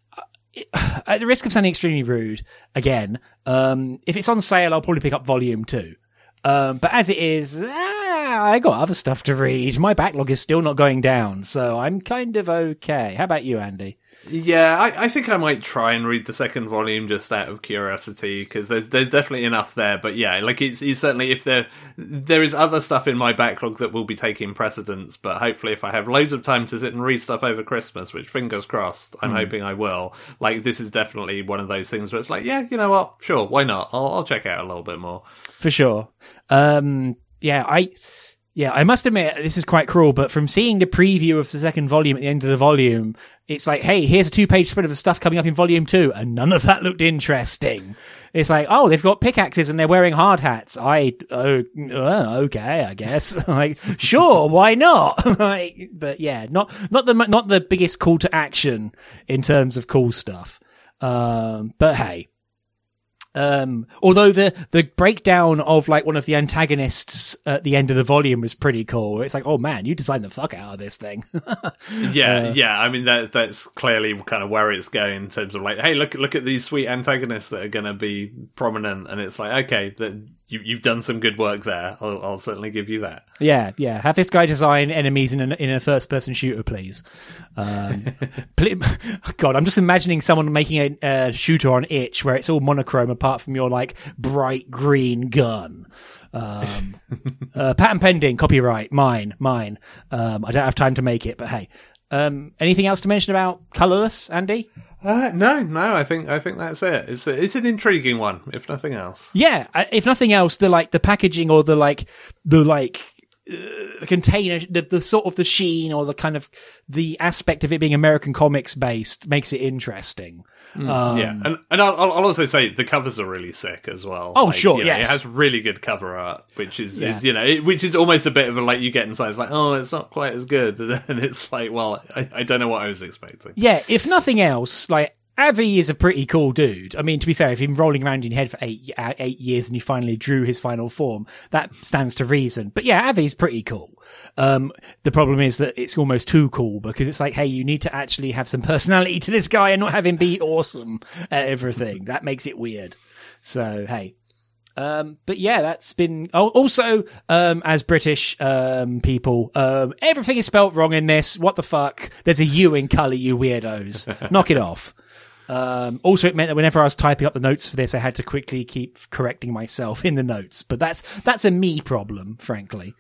at the risk of sounding extremely rude, again, um, if it's on sale, I'll probably pick up volume two. Um, but as it is, ah, I got other stuff to read. My backlog is still not going down, so I'm kind of okay. How about you, Andy? Yeah, I, I think I might try and read the second volume just out of curiosity because there's there's definitely enough there. But yeah, like it's, it's certainly if there there is other stuff in my backlog that will be taking precedence. But hopefully, if I have loads of time to sit and read stuff over Christmas, which fingers crossed, I'm hoping I will. Like this is definitely one of those things where it's like, yeah, you know what, sure, why not? I'll, I'll check out a little bit more. For sure. Um, yeah, I. Yeah, I must admit this is quite cruel, but from seeing the preview of the second volume at the end of the volume, it's like, hey, here's a two-page spread of the stuff coming up in volume two, and none of that looked interesting. It's like, oh, they've got pickaxes and they're wearing hard hats. I, oh, uh, okay, I guess. (laughs) like, sure, why not? (laughs) like, but yeah, not not the not the biggest call to action in terms of cool stuff. Um, but hey, um, although the the breakdown of like one of the antagonists at the end of the volume was pretty cool. It's like, oh man, you designed the fuck out of this thing. (laughs) yeah, uh, yeah. I mean, that that's clearly kind of where it's going in terms of like, hey, look look at these sweet antagonists that are going to be prominent, and it's like, okay, that you, you've done some good work there. I'll, I'll, certainly give you that. Yeah, yeah. Have this guy design enemies in, a in a first person shooter, please. Um, (laughs) (laughs) God, I'm just imagining someone making a, a, shooter on itch where it's all monochrome apart from your like bright green gun. Um, (laughs) uh, patent pending, copyright, mine, mine. Um, I don't have time to make it, but hey. Um, anything else to mention about colorless, Andy? Uh, no, no. I think I think that's it. It's a, it's an intriguing one, if nothing else. Yeah, if nothing else, the like the packaging or the like the like uh, container, the, the sort of the sheen or the kind of the aspect of it being American comics based makes it interesting. Mm, um, yeah, and and I'll, I'll, also say the covers are really sick as well. Oh, like, sure, yeah, yes, it has really good cover art, which is, yeah. is you know, it, which is almost a bit of a like you get inside, it's like, oh, it's not quite as good, (laughs) and it's like, well, I, I don't know what I was expecting. Yeah, if nothing else, like Avi is a pretty cool dude. I mean, to be fair, if you've been rolling around in your head for eight uh, eight years and you finally drew his final form, that stands to reason. But yeah, Avi's pretty cool. Um, the problem is that it's almost too cool because it's like, hey, you need to actually have some (laughs) personality to this guy and not have him be awesome at everything. that makes it weird. So hey, um, but yeah, that's been also um, as British um, people, um, everything is spelt wrong in this. What the fuck? There's a U in colour, you weirdos. Knock it off. Um, also, it meant that whenever I was typing up the notes for this, I had to quickly keep correcting myself in the notes. But that's that's a me problem, frankly.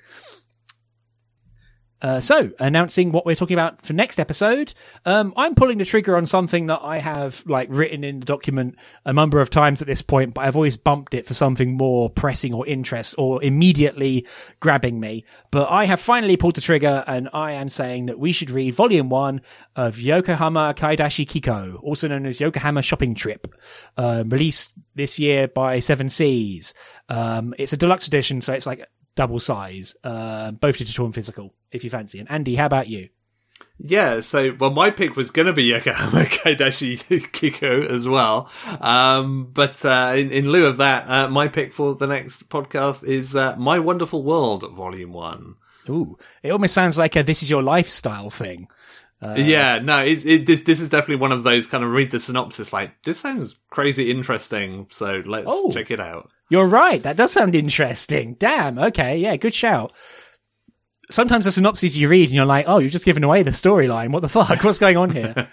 Uh, so, announcing what we're talking about for next episode, um, I'm pulling the trigger on something that I have like written in the document a number of times at this point, but I've always bumped it for something more pressing or interest or immediately grabbing me. But I have finally pulled the trigger, and I am saying that we should read Volume One of Yokohama Kaidashi Kiko, also known as Yokohama Shopping Trip, uh, released this year by Seven Seas. Um, it's a deluxe edition, so it's like double size, uh, both digital and physical, if you fancy. And Andy, how about you? Yeah, so well, my pick was going to be Yokohama (laughs) Kaidashi Kiko as well, um, but uh, in, in, lieu of that, uh, my pick for the next podcast is uh, My Wonderful World Volume One. Ooh, it almost sounds like a "This Is Your Lifestyle" thing. Uh, yeah, no, it, it, this this is definitely one of those kind of read the synopsis like this sounds crazy interesting, so let's oh. check it out. You're right. That does sound interesting. Damn. Okay. Yeah. Good shout. Sometimes the synopses you read and you're like, oh, you've just given away the storyline. What the fuck? What's going on here?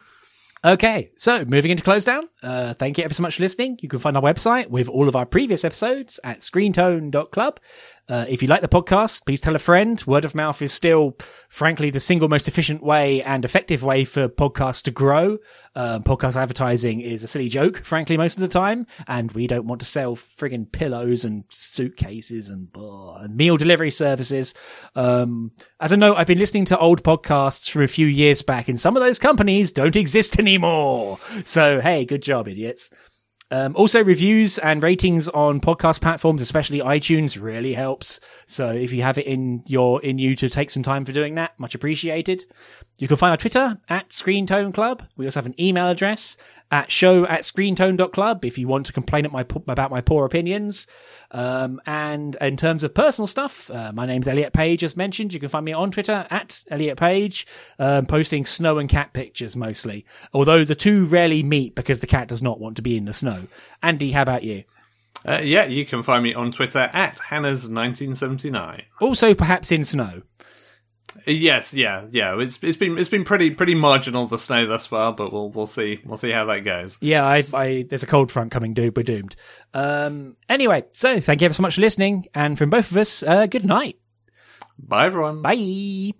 (laughs) okay. So moving into close down. Uh, thank you ever so much for listening. You can find our website with all of our previous episodes at screentone.club. Uh, if you like the podcast, please tell a friend. Word of mouth is still, frankly, the single most efficient way and effective way for podcasts to grow. Uh, podcast advertising is a silly joke, frankly, most of the time, and we don't want to sell frigging pillows and suitcases and, uh, and meal delivery services. Um, as a note, I've been listening to old podcasts from a few years back, and some of those companies don't (laughs) exist anymore. So, hey, good job, idiots. Um, also, reviews and ratings on podcast platforms, especially iTunes, really helps. So if you have it in your in you to take some time for doing that, much appreciated. You can find our Twitter at Screen Tone Club. We also have an email address at show at screentone.club if you want to complain my, about my poor opinions. Um, and in terms of personal stuff, uh, my name's Elliot Page, as mentioned. You can find me on Twitter at Elliot Page, um, posting snow and cat pictures mostly. Although the two rarely meet because the cat does not want to be in the snow. Andy, how about you? Uh, yeah, you can find me on Twitter at Hannah's1979. Also, perhaps in snow. Yes, yeah, yeah. It's it's been it's been pretty pretty marginal the snow thus far, but we'll we'll see we'll see how that goes. Yeah, I, I there's a cold front coming, dude. We're doomed. Um, anyway, so thank you ever so much for listening, and from both of us, uh, good night. Bye, everyone. Bye.